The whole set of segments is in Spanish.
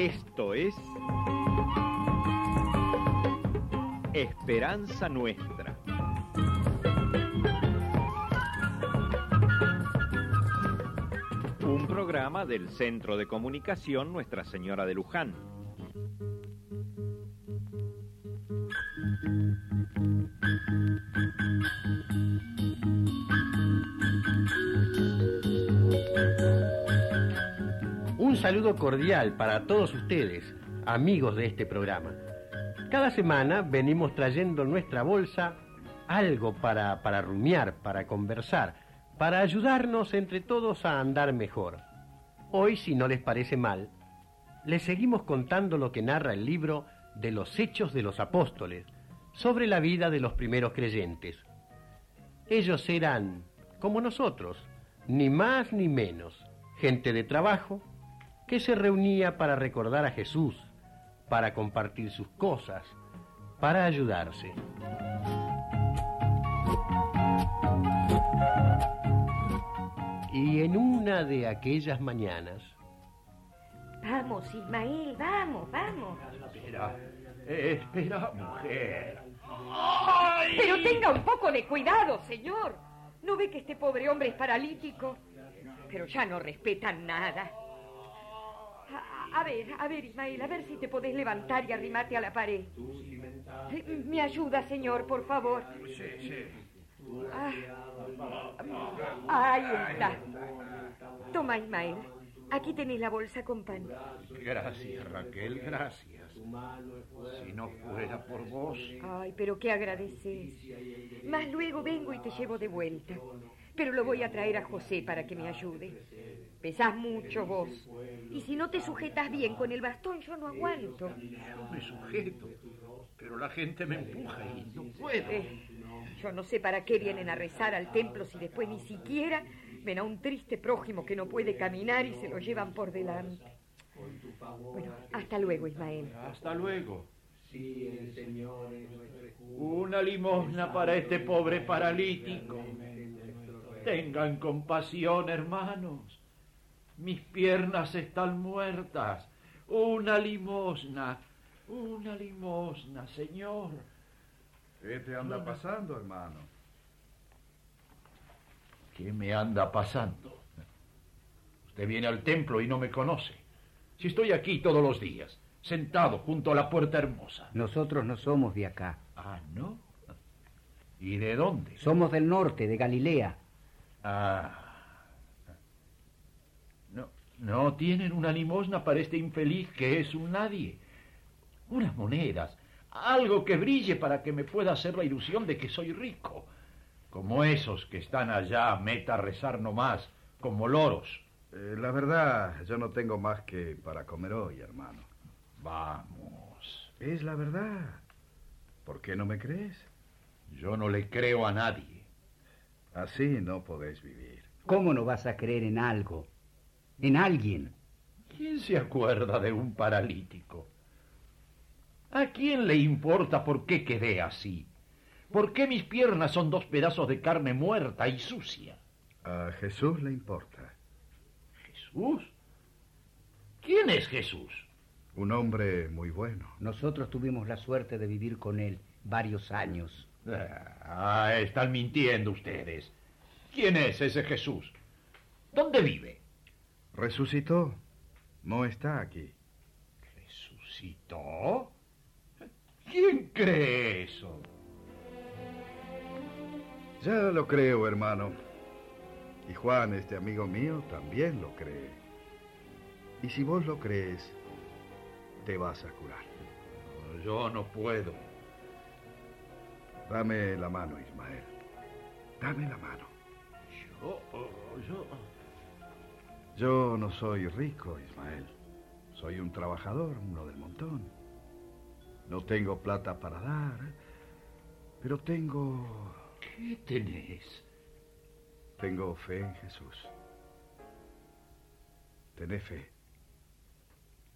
Esto es Esperanza Nuestra. Un programa del Centro de Comunicación Nuestra Señora de Luján. Saludo cordial para todos ustedes, amigos de este programa. Cada semana venimos trayendo en nuestra bolsa algo para, para rumiar, para conversar, para ayudarnos entre todos a andar mejor. Hoy, si no les parece mal, les seguimos contando lo que narra el libro de los Hechos de los Apóstoles sobre la vida de los primeros creyentes. Ellos eran, como nosotros, ni más ni menos, gente de trabajo, que se reunía para recordar a Jesús, para compartir sus cosas, para ayudarse. Y en una de aquellas mañanas, Vamos, Ismael, vamos, vamos. Espera, espera, mujer. Pero tenga un poco de cuidado, señor. ¿No ve que este pobre hombre es paralítico? Pero ya no respetan nada. A, a ver, a ver, Ismael, a ver si te podés levantar y arrimarte a la pared. Me ayuda, señor, por favor. Sí, sí. Ah. Ahí está. Toma, Ismael. Aquí tenés la bolsa con pan. Gracias, Raquel, gracias. Si no fuera por vos. Ay, pero qué agradeces. Más luego vengo y te llevo de vuelta. Pero lo voy a traer a José para que me ayude. Pesás mucho vos. Y si no te sujetas bien con el bastón, yo no aguanto. Yo me sujeto, pero la gente me empuja y no puedo. Eh, yo no sé para qué vienen a rezar al templo si después ni siquiera ven a un triste prójimo que no puede caminar y se lo llevan por delante. Bueno, hasta luego, Ismael. Hasta luego. Una limosna para este pobre paralítico. Tengan compasión, hermanos. Mis piernas están muertas. Una limosna. Una limosna, señor. ¿Qué te anda pasando, hermano? ¿Qué me anda pasando? Usted viene al templo y no me conoce. Si estoy aquí todos los días, sentado junto a la puerta hermosa. Nosotros no somos de acá. Ah, ¿no? ¿Y de dónde? Somos del norte, de Galilea. Ah. No, no tienen una limosna para este infeliz que es un nadie. Unas monedas, algo que brille para que me pueda hacer la ilusión de que soy rico. Como esos que están allá, meta a rezar nomás, como loros. Eh, la verdad, yo no tengo más que para comer hoy, hermano. Vamos. Es la verdad. ¿Por qué no me crees? Yo no le creo a nadie. Así no podéis vivir. ¿Cómo no vas a creer en algo? En alguien. ¿Quién se acuerda de un paralítico? ¿A quién le importa por qué quedé así? ¿Por qué mis piernas son dos pedazos de carne muerta y sucia? A Jesús le importa. ¿Jesús? ¿Quién es Jesús? Un hombre muy bueno. Nosotros tuvimos la suerte de vivir con él varios años. Ah, están mintiendo ustedes. ¿Quién es ese Jesús? ¿Dónde vive? Resucitó. No está aquí. ¿Resucitó? ¿Quién cree eso? Ya lo creo, hermano. Y Juan, este amigo mío, también lo cree. Y si vos lo crees, te vas a curar. Yo no puedo. Dame la mano, Ismael. Dame la mano. Yo, yo... Yo no soy rico, Ismael. Soy un trabajador, uno del montón. No tengo plata para dar, pero tengo... ¿Qué tenés? Tengo fe en Jesús. Tené fe.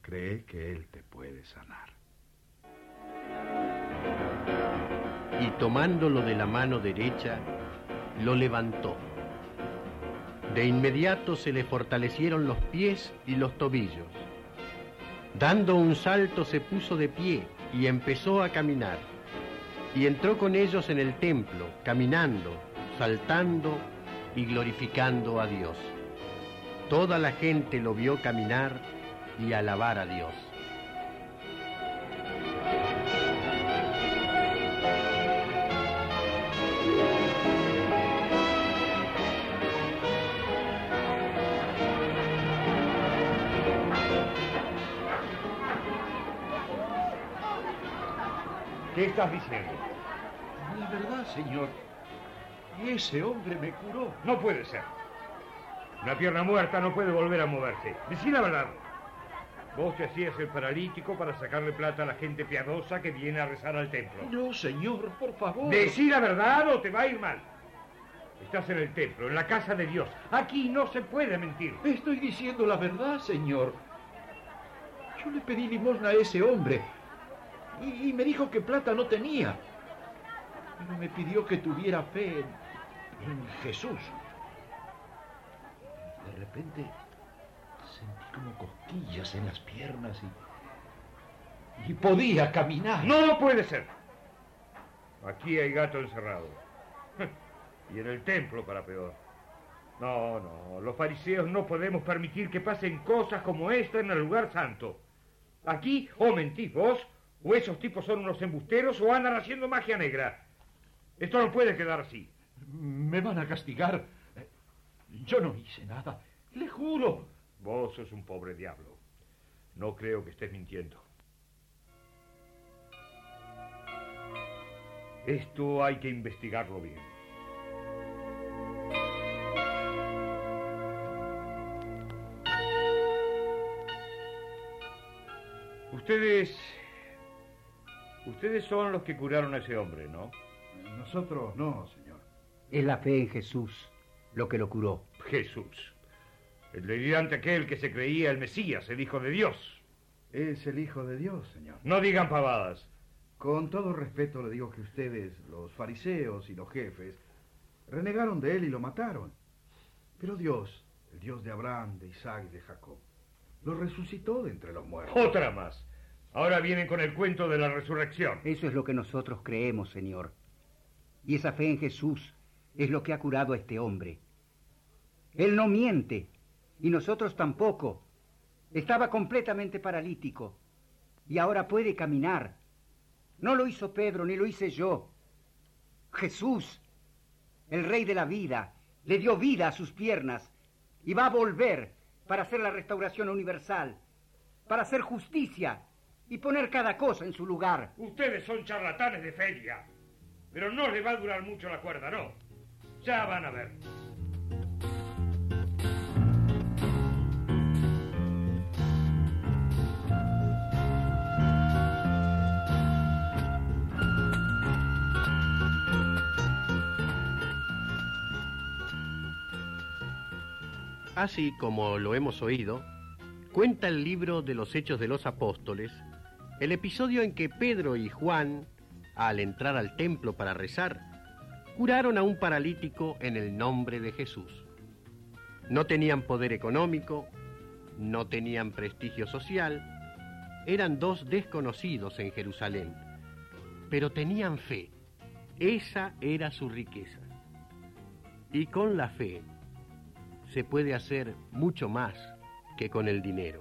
Cree que Él te puede sanar. y tomándolo de la mano derecha, lo levantó. De inmediato se le fortalecieron los pies y los tobillos. Dando un salto se puso de pie y empezó a caminar. Y entró con ellos en el templo, caminando, saltando y glorificando a Dios. Toda la gente lo vio caminar y alabar a Dios. ¿Qué estás diciendo? La verdad, señor. Ese hombre me curó. No puede ser. Una pierna muerta no puede volver a moverse. Decí la verdad. Vos te hacías el paralítico para sacarle plata a la gente piadosa que viene a rezar al templo. No, señor, por favor. Decí la verdad o te va a ir mal. Estás en el templo, en la casa de Dios. Aquí no se puede mentir. Estoy diciendo la verdad, señor. Yo le pedí limosna a ese hombre y, me dijo que plata no tenía. Pero me pidió que tuviera fe en, Jesús. De repente sentí como cosquillas en las piernas y, y podía caminar. No, puede ser. Aquí hay gato encerrado. Y en el templo para peor. No, no, los fariseos no podemos permitir que pasen cosas como esta en el lugar santo. Aquí o mentís vos, o esos tipos son unos embusteros o andan haciendo magia negra. Esto no puede quedar así. Me van a castigar. Yo no hice nada. Le juro. Vos sos un pobre diablo. No creo que estés mintiendo. Esto hay que investigarlo bien. Ustedes... Ustedes son los que curaron a ese hombre, ¿no? Nosotros no, señor. Es la fe en Jesús lo que lo curó. Jesús. El delirante aquel que se creía el Mesías, el Hijo de Dios. Es el Hijo de Dios, señor. No digan pavadas. Con todo respeto le digo que ustedes, los fariseos y los jefes, renegaron de él y lo mataron. Pero Dios, el Dios de Abraham, de Isaac y de Jacob, lo resucitó de entre los muertos. Otra más. Ahora vienen con el cuento de la resurrección. Eso es lo que nosotros creemos, Señor. Y esa fe en Jesús es lo que ha curado a este hombre. Él no miente, y nosotros tampoco. Estaba completamente paralítico, y ahora puede caminar. No lo hizo Pedro, ni lo hice yo. Jesús, el Rey de la vida, le dio vida a sus piernas, y va a volver para hacer la restauración universal, para hacer justicia y poner cada cosa en su lugar. Ustedes son charlatanes de feria, pero no les va a durar mucho la cuerda, no. Ya van a ver. Así como lo hemos oído, cuenta el libro de los Hechos de los Apóstoles el episodio en que Pedro y Juan, al entrar al templo para rezar, curaron a un paralítico en el nombre de Jesús. No tenían poder económico, no tenían prestigio social, eran dos desconocidos en Jerusalén, pero tenían fe. Esa era su riqueza. Y con la fe se puede hacer mucho más que con el dinero.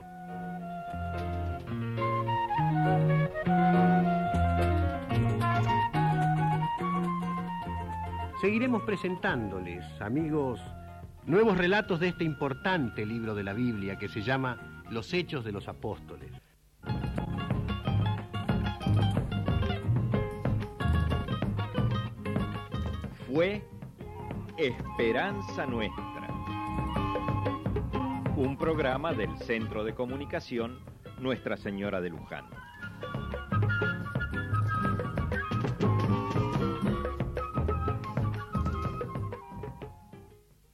Seguiremos presentándoles, amigos, nuevos relatos de este importante libro de la Biblia que se llama Los Hechos de los Apóstoles. Fue Esperanza Nuestra. Un programa del Centro de Comunicación Nuestra Señora de Luján.